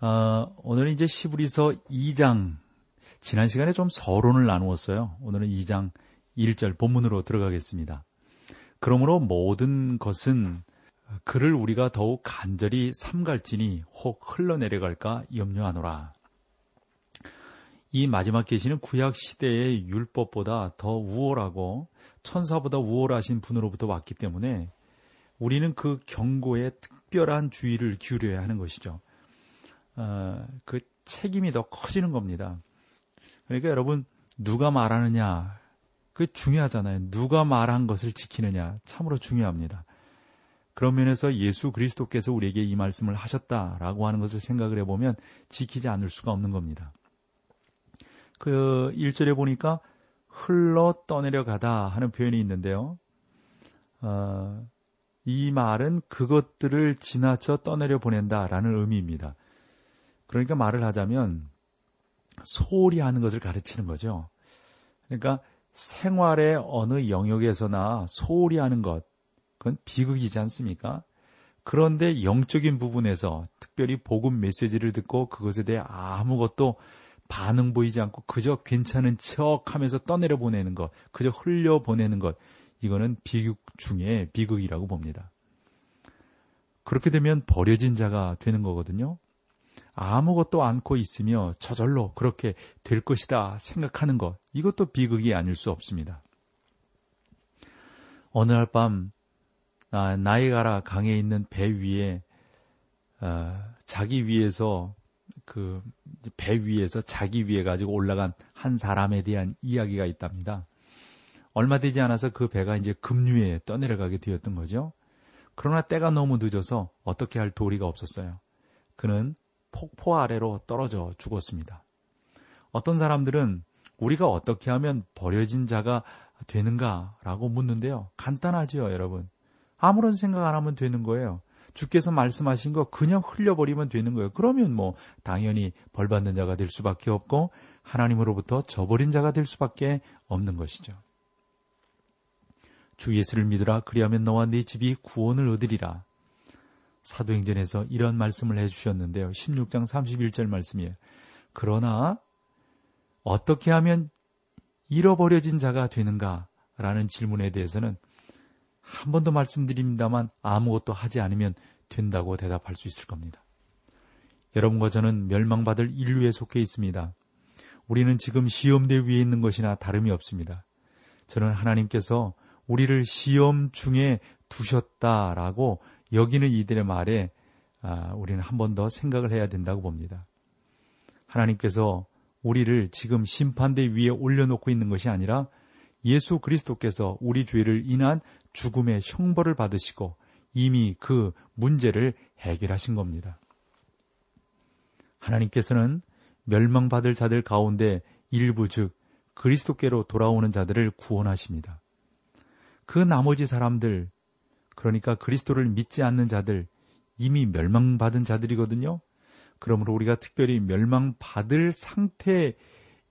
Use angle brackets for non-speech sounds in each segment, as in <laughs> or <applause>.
어, 오늘은 이제 시부리서 2장 지난 시간에 좀 서론을 나누었어요. 오늘은 2장 1절 본문으로 들어가겠습니다. 그러므로 모든 것은 그를 우리가 더욱 간절히 삼갈지니 혹 흘러내려갈까 염려하노라. 이 마지막 계시는 구약 시대의 율법보다 더 우월하고 천사보다 우월하신 분으로부터 왔기 때문에 우리는 그 경고에 특별한 주의를 기울여야 하는 것이죠. 어, 그 책임이 더 커지는 겁니다. 그러니까 여러분 누가 말하느냐 그 중요하잖아요. 누가 말한 것을 지키느냐 참으로 중요합니다. 그런 면에서 예수 그리스도께서 우리에게 이 말씀을 하셨다라고 하는 것을 생각을 해보면 지키지 않을 수가 없는 겁니다. 그 1절에 보니까 흘러 떠내려가다 하는 표현이 있는데요. 어, 이 말은 그것들을 지나쳐 떠내려 보낸다라는 의미입니다. 그러니까 말을 하자면 소홀히 하는 것을 가르치는 거죠. 그러니까 생활의 어느 영역에서나 소홀히 하는 것, 그건 비극이지 않습니까? 그런데 영적인 부분에서 특별히 복음 메시지를 듣고 그것에 대해 아무것도 반응 보이지 않고 그저 괜찮은 척 하면서 떠내려 보내는 것, 그저 흘려 보내는 것, 이거는 비극 중에 비극이라고 봅니다. 그렇게 되면 버려진 자가 되는 거거든요. 아무것도 않고 있으며 저절로 그렇게 될 것이다 생각하는 것, 이것도 비극이 아닐 수 없습니다. 어느 날 밤, 아, 나이가라 강에 있는 배 위에, 어, 자기 위에서, 그, 배 위에서 자기 위에 가지고 올라간 한 사람에 대한 이야기가 있답니다. 얼마 되지 않아서 그 배가 이제 급류에 떠내려가게 되었던 거죠. 그러나 때가 너무 늦어서 어떻게 할 도리가 없었어요. 그는 폭포 아래로 떨어져 죽었습니다. 어떤 사람들은 우리가 어떻게 하면 버려진 자가 되는가라고 묻는데요. 간단하지요, 여러분. 아무런 생각 안 하면 되는 거예요. 주께서 말씀하신 거 그냥 흘려버리면 되는 거예요. 그러면 뭐 당연히 벌 받는 자가 될 수밖에 없고 하나님으로부터 저버린 자가 될 수밖에 없는 것이죠. 주 예수를 믿으라 그리하면 너와 네 집이 구원을 얻으리라. 사도행전에서 이런 말씀을 해주셨는데요. 16장 31절 말씀이에요. 그러나 어떻게 하면 잃어버려진 자가 되는가? 라는 질문에 대해서는 한 번 더 말씀드립니다만 아무것도 하지 않으면 된다고 대답할 수 있을 겁니다. 여러분과 저는 멸망받을 인류에 속해 있습니다. 우리는 지금 시험대 위에 있는 것이나 다름이 없습니다. 저는 하나님께서 우리를 시험 중에 두셨다라고 여기는 이들의 말에 아, 우리는 한 번 더 생각을 해야 된다고 봅니다. 하나님께서 우리를 지금 심판대 위에 올려놓고 있는 것이 아니라 예수 그리스도께서 우리 죄를 인한 죽음의 형벌을 받으시고 이미 그 문제를 해결하신 겁니다. 하나님께서는 멸망받을 자들 가운데 일부 즉 그리스도께로 돌아오는 자들을 구원하십니다. 그 나머지 사람들 그러니까 그리스도를 믿지 않는 자들, 이미 멸망받은 자들이거든요. 그러므로 우리가 특별히 멸망받을 상태에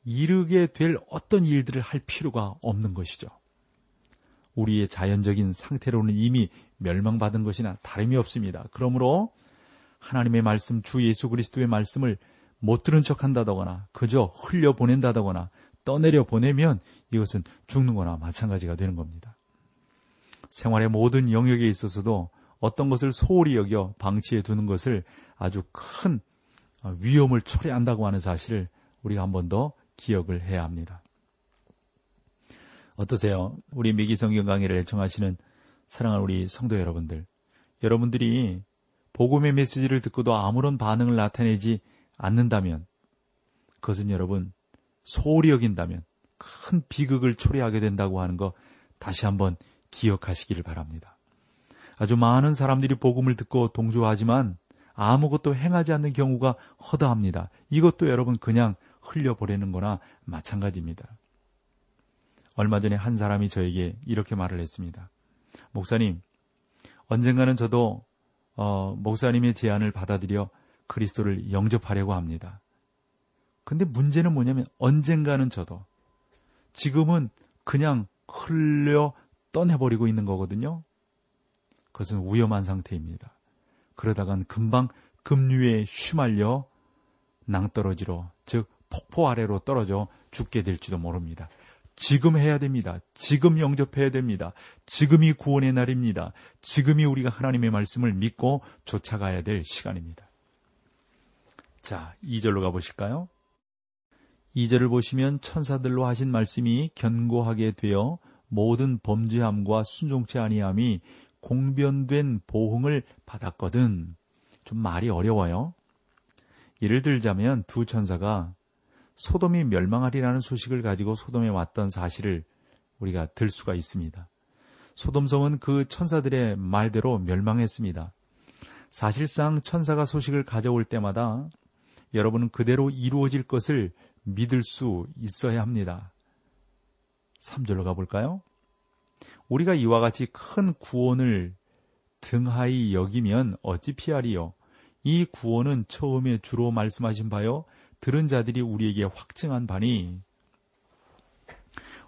이르게 될 어떤 일들을 할 필요가 없는 것이죠. 우리의 자연적인 상태로는 이미 멸망받은 것이나 다름이 없습니다. 그러므로 하나님의 말씀, 주 예수 그리스도의 말씀을 못 들은 척 한다거나 그저 흘려 보낸다거나 떠내려 보내면 이것은 죽는 거나 마찬가지가 되는 겁니다. 생활의 모든 영역에 있어서도 어떤 것을 소홀히 여겨 방치해 두는 것을 아주 큰 위험을 초래한다고 하는 사실을 우리가 한 번 더 기억을 해야 합니다. 어떠세요? 우리 미기 성경 강의를 애청하시는 사랑하는 우리 성도 여러분들. 여러분들이 복음의 메시지를 듣고도 아무런 반응을 나타내지 않는다면 그것은 여러분 소홀히 여긴다면 큰 비극을 초래하게 된다고 하는 거 다시 한번 기억하시기를 바랍니다. 아주 많은 사람들이 복음을 듣고 동조하지만 아무것도 행하지 않는 경우가 허다합니다. 이것도 여러분 그냥 흘려보내는 거나 마찬가지입니다. 얼마 전에 한 사람이 저에게 이렇게 말을 했습니다. 목사님, 언젠가는 저도 어, 목사님의 제안을 받아들여 그리스도를 영접하려고 합니다. 근데 문제는 뭐냐면 언젠가는 저도 지금은 그냥 흘려 떠내버리고 있는 거거든요. 그것은 위험한 상태입니다. 그러다간 금방 급류에 휘말려 낭떠러지로, 즉 폭포 아래로 떨어져 죽게 될지도 모릅니다. 지금 해야 됩니다. 지금 영접해야 됩니다. 지금이 구원의 날입니다. 지금이 우리가 하나님의 말씀을 믿고 쫓아가야 될 시간입니다. 자, 2절로 가보실까요? 2절을 보시면 천사들로 하신 말씀이 견고하게 되어 모든 범죄함과 순종치 아니함이 공변된 보응을 받았거든. 좀 말이 어려워요. 예를 들자면 두 천사가 소돔이 멸망하리라는 소식을 가지고 소돔에 왔던 사실을 우리가 들 수가 있습니다. 소돔성은 그 천사들의 말대로 멸망했습니다. 사실상 천사가 소식을 가져올 때마다 여러분은 그대로 이루어질 것을 믿을 수 있어야 합니다. 3절로 가볼까요? 우리가 이와 같이 큰 구원을 등하이 여기면 어찌 피하리요? 이 구원은 처음에 주로 말씀하신 바요. 들은 자들이 우리에게 확증한 바니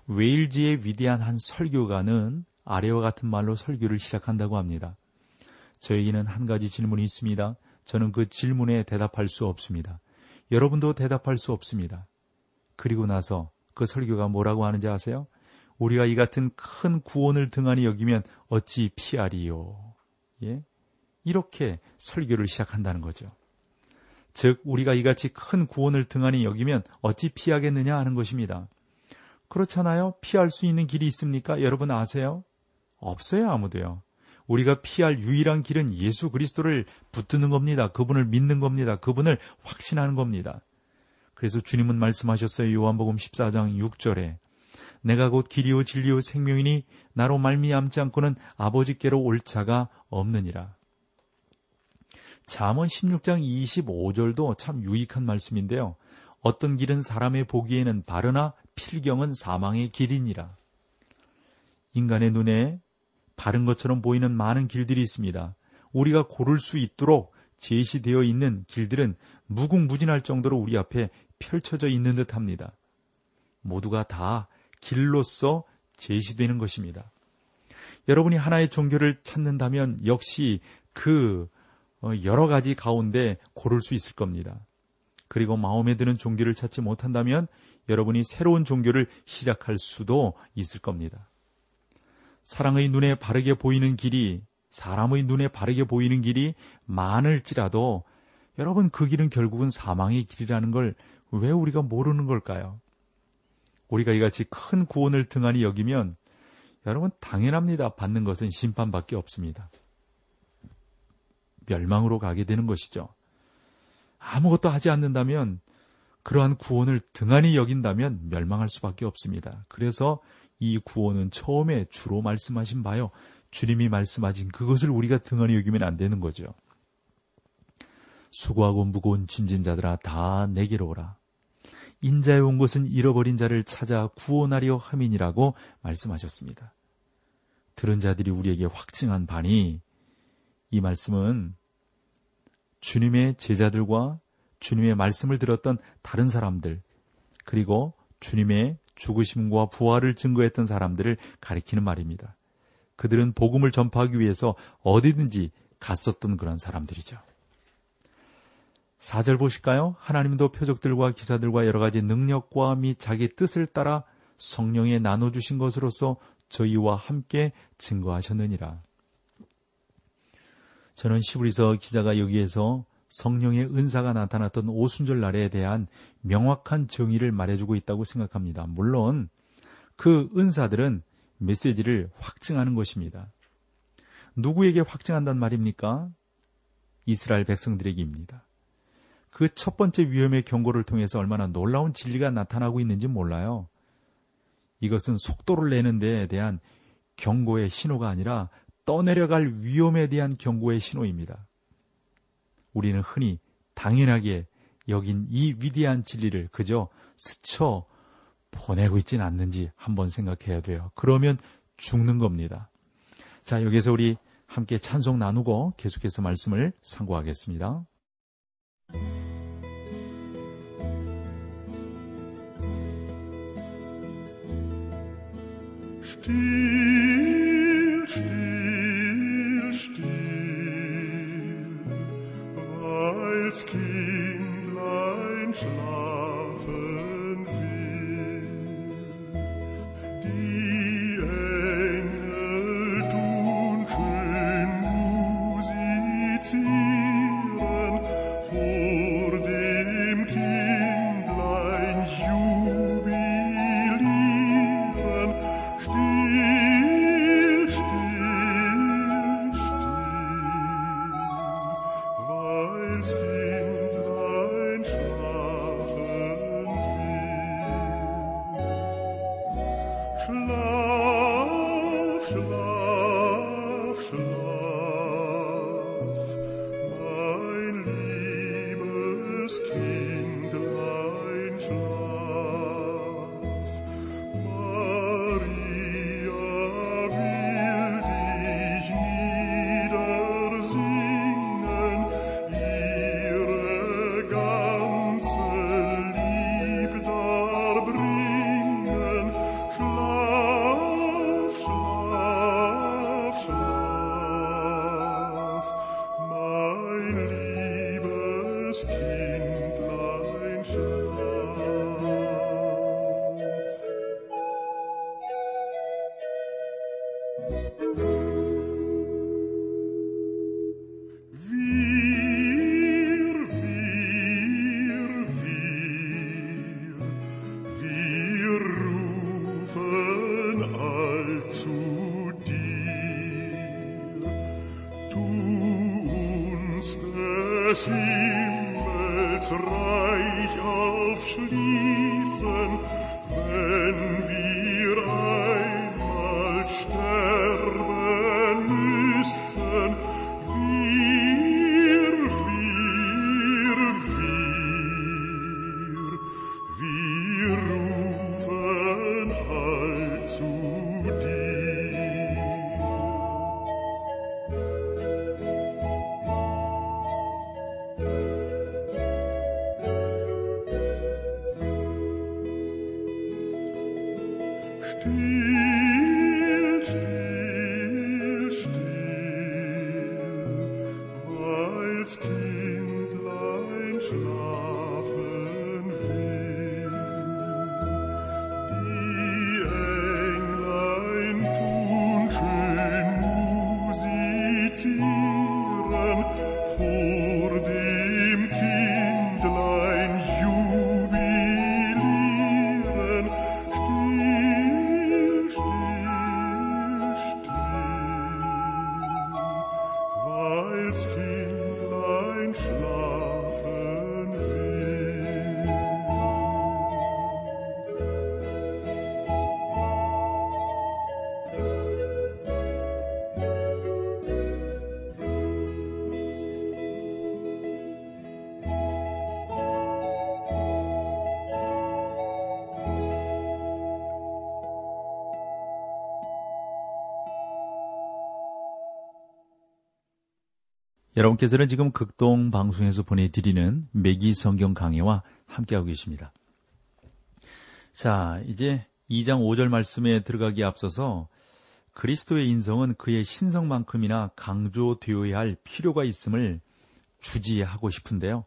웨일즈의 위대한 한 설교가는 아래와 같은 말로 설교를 시작한다고 합니다. 저에게는 한 가지 질문이 있습니다. 저는 그 질문에 대답할 수 없습니다. 여러분도 대답할 수 없습니다. 그리고 나서 그 설교가 뭐라고 하는지 아세요? 우리가 이 같은 큰 구원을 등한히 여기면 어찌 피하리요? 예? 이렇게 설교를 시작한다는 거죠. 즉, 우리가 이같이 큰 구원을 등한히 여기면 어찌 피하겠느냐 하는 것입니다. 그렇잖아요? 피할 수 있는 길이 있습니까? 여러분 아세요? 없어요, 아무도요. 우리가 피할 유일한 길은 예수 그리스도를 붙드는 겁니다. 그분을 믿는 겁니다. 그분을 확신하는 겁니다. 그래서 주님은 말씀하셨어요. 요한복음 14장 6절에 내가 곧 길이요 진리요 생명이니 나로 말미암지 않고는 아버지께로 올 자가 없느니라. 잠언 16장 25절도 참 유익한 말씀인데요. 어떤 길은 사람의 보기에는 바르나 필경은 사망의 길이니라. 인간의 눈에 바른 것처럼 보이는 많은 길들이 있습니다. 우리가 고를 수 있도록 제시되어 있는 길들은 무궁무진할 정도로 우리 앞에 펼쳐져 있는 듯 합니다. 모두가 다 길로서 제시되는 것입니다. 여러분이 하나의 종교를 찾는다면 역시 그 어, 여러 가지 가운데 고를 수 있을 겁니다. 그리고 마음에 드는 종교를 찾지 못한다면 여러분이 새로운 종교를 시작할 수도 있을 겁니다. 사랑의 눈에 바르게 보이는 길이, 사람의 눈에 바르게 보이는 길이 많을지라도 여러분 그 길은 결국은 사망의 길이라는 걸 왜 우리가 모르는 걸까요? 우리가 이같이 큰 구원을 등한히 여기면 여러분 당연합니다. 받는 것은 심판밖에 없습니다. 멸망으로 가게 되는 것이죠. 아무것도 하지 않는다면 그러한 구원을 등한히 여긴다면 멸망할 수밖에 없습니다. 그래서 이 구원은 처음에 주로 말씀하신 바요. 주님이 말씀하신 그것을 우리가 등한히 여기면 안 되는 거죠. 수고하고 무거운 짐진 자들아 다 내게로 오라. 인자에 온 것은 잃어버린 자를 찾아 구원하려 함이니라고 말씀하셨습니다. 들은 자들이 우리에게 확증한 바니 이 말씀은 주님의 제자들과 주님의 말씀을 들었던 다른 사람들 그리고 주님의 죽으심과 부활을 증거했던 사람들을 가리키는 말입니다. 그들은 복음을 전파하기 위해서 어디든지 갔었던 그런 사람들이죠. 4절 보실까요? 하나님도 표적들과 기사들과 여러 가지 능력과 및 자기 뜻을 따라 성령에 나눠 주신 것으로서 저희와 함께 증거하셨느니라. 저는 시브리서 기자가 여기에서 성령의 은사가 나타났던 오순절 날에 대한 명확한 정의를 말해주고 있다고 생각합니다. 물론 그 은사들은 메시지를 확증하는 것입니다. 누구에게 확증한단 말입니까? 이스라엘 백성들에게입니다. 그 첫 번째 위험의 경고를 통해서 얼마나 놀라운 진리가 나타나고 있는지 몰라요. 이것은 속도를 내는 데에 대한 경고의 신호가 아니라 떠내려갈 위험에 대한 경고의 신호입니다. 우리는 흔히 당연하게 여긴 이 위대한 진리를 그저 스쳐 보내고 있진 않는지 한번 생각해야 돼요. 그러면 죽는 겁니다. 자, 여기서 우리 함께 찬송 나누고 계속해서 말씀을 상고하겠습니다. Still, still, still, Kindlein spazieren 여러분께서는 지금 극동 방송에서 보내드리는 매기 성경 강해와 함께하고 계십니다. 자, 이제 2장 5절 말씀에 들어가기에 앞서서 그리스도의 인성은 그의 신성만큼이나 강조되어야 할 필요가 있음을 주지하고 싶은데요.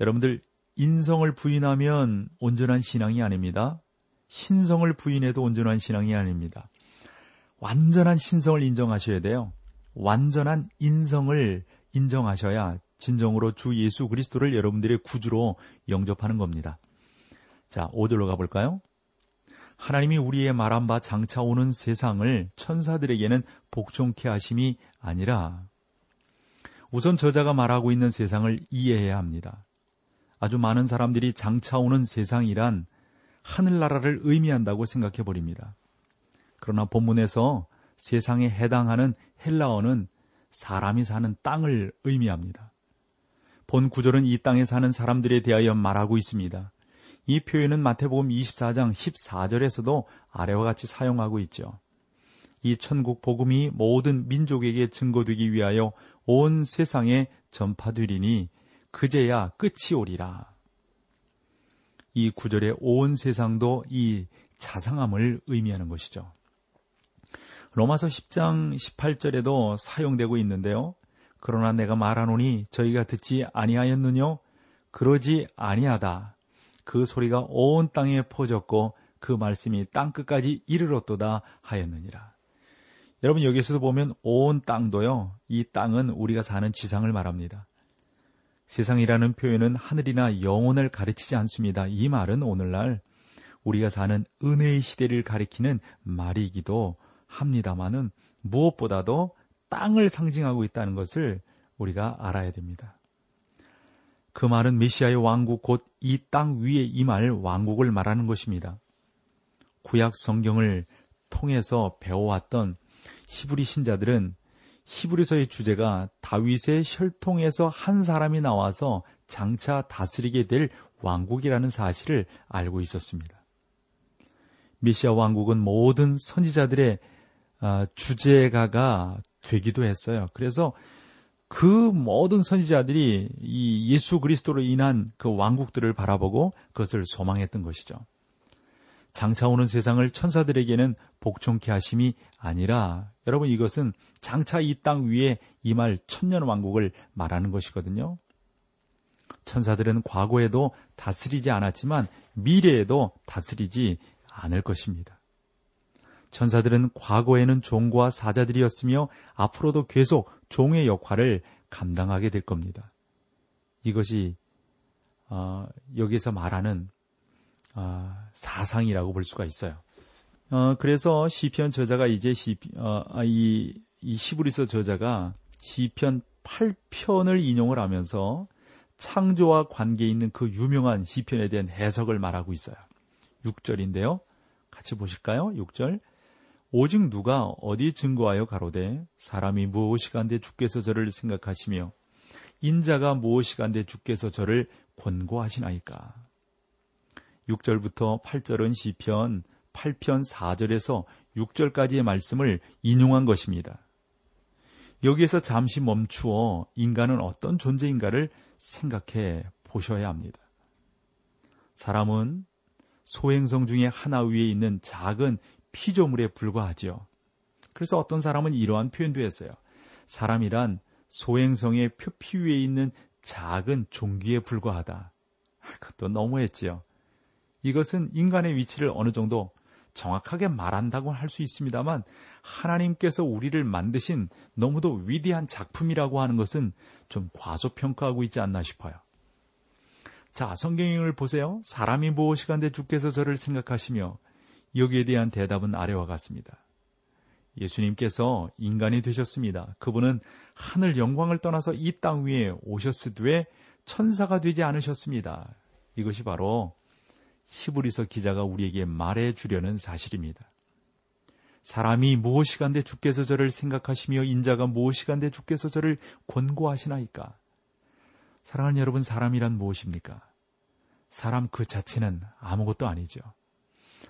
여러분들, 인성을 부인하면 온전한 신앙이 아닙니다. 신성을 부인해도 온전한 신앙이 아닙니다. 완전한 신성을 인정하셔야 돼요. 완전한 인성을 인정하셔야 진정으로 주 예수 그리스도를 여러분들의 구주로 영접하는 겁니다. 자, 5절로 가볼까요? 하나님이 우리의 말한 바 장차 오는 세상을 천사들에게는 복종케 하심이 아니라 우선 저자가 말하고 있는 세상을 이해해야 합니다. 아주 많은 사람들이 장차 오는 세상이란 하늘나라를 의미한다고 생각해 버립니다. 그러나 본문에서 세상에 해당하는 헬라어는 사람이 사는 땅을 의미합니다. 본 구절은 이 땅에 사는 사람들에 대하여 말하고 있습니다. 이 표현은 마태복음 24장 14절에서도 아래와 같이 사용하고 있죠. 이 천국 복음이 모든 민족에게 증거되기 위하여 온 세상에 전파되리니 그제야 끝이 오리라. 이 구절의 온 세상도 이 자상함을 의미하는 것이죠. 로마서 10장 18절에도 사용되고 있는데요. 그러나 내가 말하노니 저희가 듣지 아니하였느뇨? 그러지 아니하다. 그 소리가 온 땅에 퍼졌고 그 말씀이 땅 끝까지 이르렀도다 하였느니라. 여러분 여기서도 보면 온 땅도요. 이 땅은 우리가 사는 지상을 말합니다. 세상이라는 표현은 하늘이나 영혼을 가르치지 않습니다. 이 말은 오늘날 우리가 사는 은혜의 시대를 가리키는 말이기도 합니다만은 무엇보다도 땅을 상징하고 있다는 것을 우리가 알아야 됩니다. 그 말은 메시아의 왕국 곧 이 땅 위에 임할 왕국을 말하는 것입니다. 구약 성경을 통해서 배워왔던 히브리 신자들은 히브리서의 주제가 다윗의 혈통에서 한 사람이 나와서 장차 다스리게 될 왕국이라는 사실을 알고 있었습니다. 메시아 왕국은 모든 선지자들의 아, 주제가가 되기도 했어요. 그래서 그 모든 선지자들이 이 예수 그리스도로 인한 그 왕국들을 바라보고 그것을 소망했던 것이죠. 장차 오는 세상을 천사들에게는 복종케 하심이 아니라 여러분 이것은 장차 이 땅 위에 임할 천년 왕국을 말하는 것이거든요. 천사들은 과거에도 다스리지 않았지만 미래에도 다스리지 않을 것입니다. 천사들은 과거에는 종과 사자들이었으며 앞으로도 계속 종의 역할을 감당하게 될 겁니다. 이것이 어, 여기서 말하는 어, 사상이라고 볼 수가 있어요. 어, 그래서 시편 저자가 이제 시, 어, 아, 이, 이 시브리서 저자가 시편 8편을 인용을 하면서 창조와 관계 있는 그 유명한 시편에 대한 해석을 말하고 있어요. 6절인데요. 같이 보실까요? 6절. 오직 누가 어디 증거하여 가로되 사람이 무엇이간데 주께서 저를 생각하시며 인자가 무엇이간데 주께서 저를 권고하시나이까. 6절부터 8절은 시편 8편 4절에서 6절까지의 말씀을 인용한 것입니다. 여기에서 잠시 멈추어 인간은 어떤 존재인가를 생각해 보셔야 합니다. 사람은 소행성 중에 하나 위에 있는 작은 피조물에 불과하지요. 그래서 어떤 사람은 이러한 표현도 했어요. 사람이란 소행성의 표피 위에 있는 작은 종기에 불과하다. <laughs> 그것도 너무했지요. 이것은 인간의 위치를 어느 정도 정확하게 말한다고 할 수 있습니다만 하나님께서 우리를 만드신 너무도 위대한 작품이라고 하는 것은 좀 과소평가하고 있지 않나 싶어요. 자, 성경을 보세요. 사람이 무엇이간데 주께서 저를 생각하시며 여기에 대한 대답은 아래와 같습니다. 예수님께서 인간이 되셨습니다. 그분은 하늘 영광을 떠나서 이 땅 위에 오셨으되 천사가 되지 않으셨습니다. 이것이 바로 시브리서 기자가 우리에게 말해 주려는 사실입니다. 사람이 무엇이간데 주께서 저를 생각하시며 인자가 무엇이간데 주께서 저를 권고하시나이까? 사랑하는 여러분, 사람이란 무엇입니까? 사람 그 자체는 아무것도 아니죠.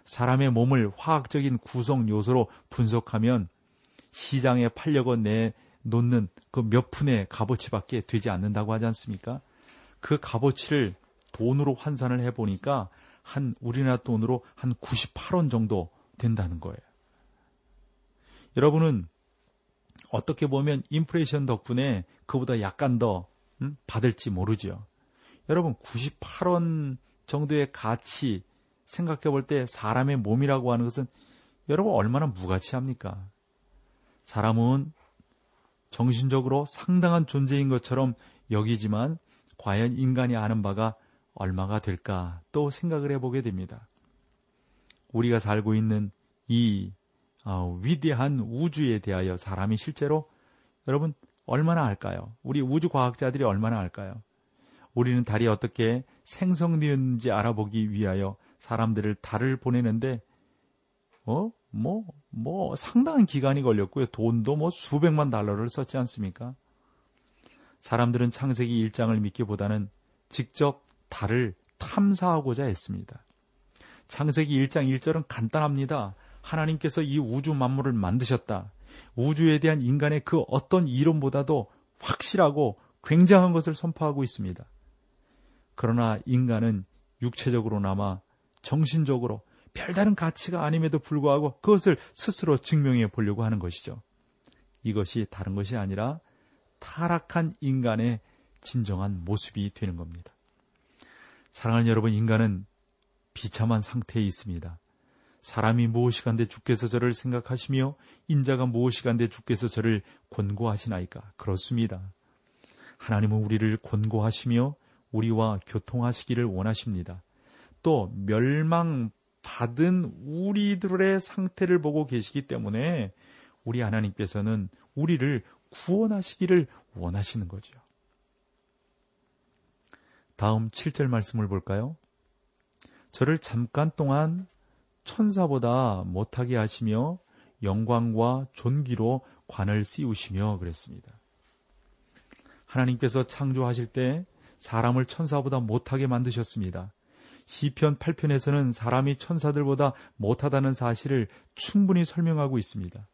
사람의 몸을 화학적인 구성 요소로 분석하면 시장에 팔려고 내놓는 그 몇 푼의 값어치밖에 되지 않는다고 하지 않습니까? 그 값어치를 돈으로 환산을 해보니까 한 우리나라 돈으로 한 98원 정도 된다는 거예요. 여러분은 어떻게 보면 인플레이션 덕분에 그보다 약간 더 음, 받을지 모르죠. 여러분 98원 정도의 가치 생각해 볼 때 사람의 몸이라고 하는 것은 여러분 얼마나 무가치합니까? 사람은 정신적으로 상당한 존재인 것처럼 여기지만 과연 인간이 아는 바가 얼마가 될까 또 생각을 해보게 됩니다. 우리가 살고 있는 이 어, 위대한 우주에 대하여 사람이 실제로 여러분 얼마나 알까요? 우리 우주 과학자들이 얼마나 알까요? 우리는 달이 어떻게 생성되었는지 알아보기 위하여 사람들을 달을 보내는데 어? 뭐, 뭐, 상당한 기간이 걸렸고요. 돈도 뭐 수백만 달러를 썼지 않습니까? 사람들은 창세기 1장을 믿기보다는 직접 달을 탐사하고자 했습니다. 창세기 1장 1절은 간단합니다. 하나님께서 이 우주 만물을 만드셨다. 우주에 대한 인간의 그 어떤 이론보다도 확실하고 굉장한 것을 선포하고 있습니다. 그러나 인간은 육체적으로나마 정신적으로 별다른 가치가 아님에도 불구하고 그것을 스스로 증명해 보려고 하는 것이죠. 이것이 다른 것이 아니라 타락한 인간의 진정한 모습이 되는 겁니다. 사랑하는 여러분, 인간은 비참한 상태에 있습니다. 사람이 무엇이간데 주께서 저를 생각하시며 인자가 무엇이간데 주께서 저를 권고하시나이까? 그렇습니다. 하나님은 우리를 권고하시며 우리와 교통하시기를 원하십니다. 또 멸망받은 우리들의 상태를 보고 계시기 때문에 우리 하나님께서는 우리를 구원하시기를 원하시는 거죠. 다음 7절 말씀을 볼까요? 저를 잠깐 동안 천사보다 못하게 하시며 영광과 존귀로 관을 씌우시며 그랬습니다. 하나님께서 창조하실 때 사람을 천사보다 못하게 만드셨습니다. 시편 8편에서는 사람이 천사들보다 못하다는 사실을 충분히 설명하고 있습니다.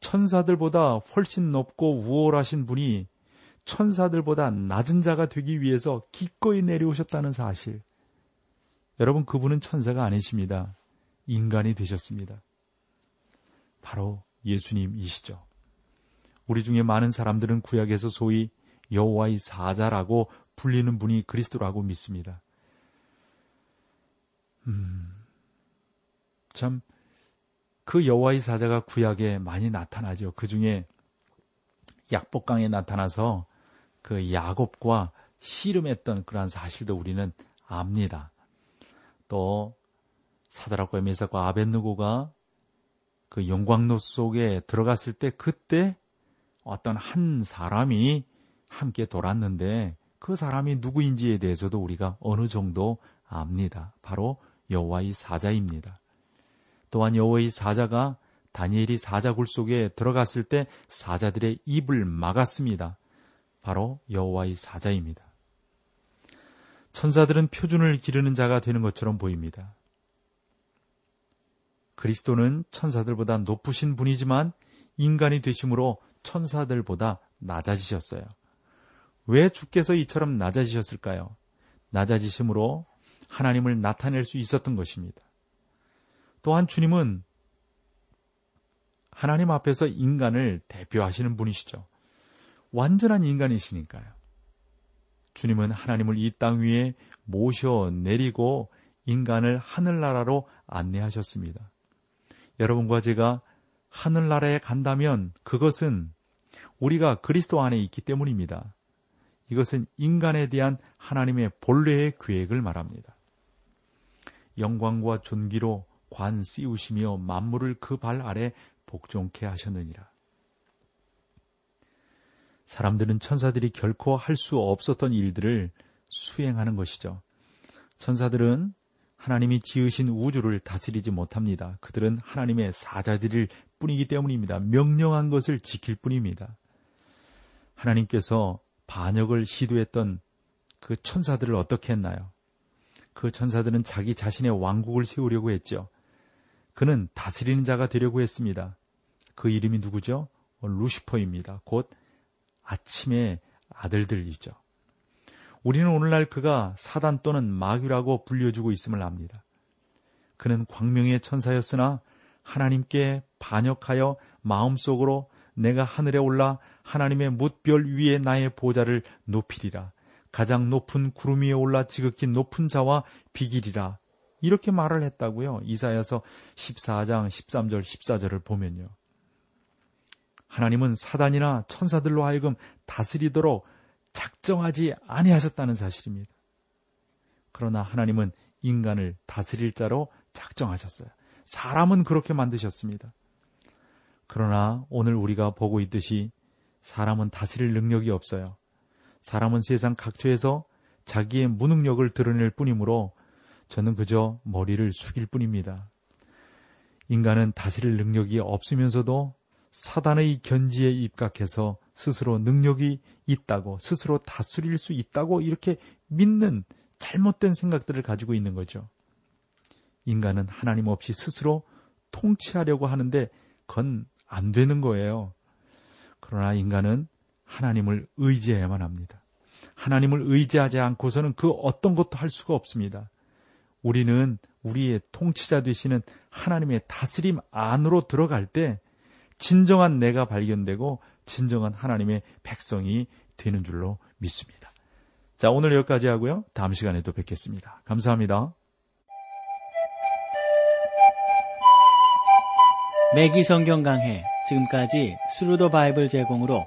천사들보다 훨씬 높고 우월하신 분이 천사들보다 낮은 자가 되기 위해서 기꺼이 내려오셨다는 사실. 여러분, 그분은 천사가 아니십니다. 인간이 되셨습니다. 바로 예수님이시죠. 우리 중에 많은 사람들은 구약에서 소위 여호와의 사자라고 불리는 분이 그리스도라고 믿습니다. 음, 참, 그 여호와의 사자가 구약에 많이 나타나죠. 그 중에 약복강에 나타나서 그 야곱과 씨름했던 그러한 사실도 우리는 압니다. 또 사다락과 메사과 아벤누고가 그 영광로 속에 들어갔을 때 그때 어떤 한 사람이 함께 돌았는데 그 사람이 누구인지에 대해서도 우리가 어느 정도 압니다. 바로 여호와의 사자입니다. 또한 여호와의 사자가 다니엘이 사자굴 속에 들어갔을 때 사자들의 입을 막았습니다. 바로 여호와의 사자입니다. 천사들은 표준을 기르는 자가 되는 것처럼 보입니다. 그리스도는 천사들보다 높으신 분이지만 인간이 되심으로 천사들보다 낮아지셨어요. 왜 주께서 이처럼 낮아지셨을까요? 낮아지심으로 하나님을 나타낼 수 있었던 것입니다. 또한 주님은 하나님 앞에서 인간을 대표하시는 분이시죠. 완전한 인간이시니까요. 주님은 하나님을 이 땅 위에 모셔 내리고 인간을 하늘나라로 안내하셨습니다. 여러분과 제가 하늘나라에 간다면 그것은 우리가 그리스도 안에 있기 때문입니다. 이것은 인간에 대한 하나님의 본래의 계획을 말합니다. 영광과 존귀로 관 씌우시며 만물을 그 발 아래 복종케 하셨느니라. 사람들은 천사들이 결코 할 수 없었던 일들을 수행하는 것이죠. 천사들은 하나님이 지으신 우주를 다스리지 못합니다. 그들은 하나님의 사자들일 뿐이기 때문입니다. 명령한 것을 지킬 뿐입니다. 하나님께서 반역을 시도했던 그 천사들을 어떻게 했나요? 그 천사들은 자기 자신의 왕국을 세우려고 했죠. 그는 다스리는 자가 되려고 했습니다. 그 이름이 누구죠? 루시퍼입니다. 곧 아침의 아들들이죠. 우리는 오늘날 그가 사단 또는 마귀라고 불려주고 있음을 압니다. 그는 광명의 천사였으나 하나님께 반역하여 마음속으로 내가 하늘에 올라 하나님의 뭇별 위에 나의 보좌를 높이리라. 가장 높은 구름 위에 올라 지극히 높은 자와 비기리라. 이렇게 말을 했다고요. 이사야서 14장 13절 14절을 보면요. 하나님은 사단이나 천사들로 하여금 다스리도록 작정하지 아니하셨다는 사실입니다. 그러나 하나님은 인간을 다스릴 자로 작정하셨어요. 사람은 그렇게 만드셨습니다. 그러나 오늘 우리가 보고 있듯이 사람은 다스릴 능력이 없어요. 사람은 세상 각처에서 자기의 무능력을 드러낼 뿐이므로 저는 그저 머리를 숙일 뿐입니다. 인간은 다스릴 능력이 없으면서도 사단의 견지에 입각해서 스스로 능력이 있다고, 스스로 다스릴 수 있다고 이렇게 믿는 잘못된 생각들을 가지고 있는 거죠. 인간은 하나님 없이 스스로 통치하려고 하는데 그건 안 되는 거예요. 그러나 인간은 하나님을 의지해야만 합니다. 하나님을 의지하지 않고서는 그 어떤 것도 할 수가 없습니다. 우리는 우리의 통치자 되시는 하나님의 다스림 안으로 들어갈 때 진정한 내가 발견되고 진정한 하나님의 백성이 되는 줄로 믿습니다. 자, 오늘 여기까지 하고요. 다음 시간에 또 뵙겠습니다. 감사합니다. 맥기 성경 강해 지금까지 Thru the Bible 제공으로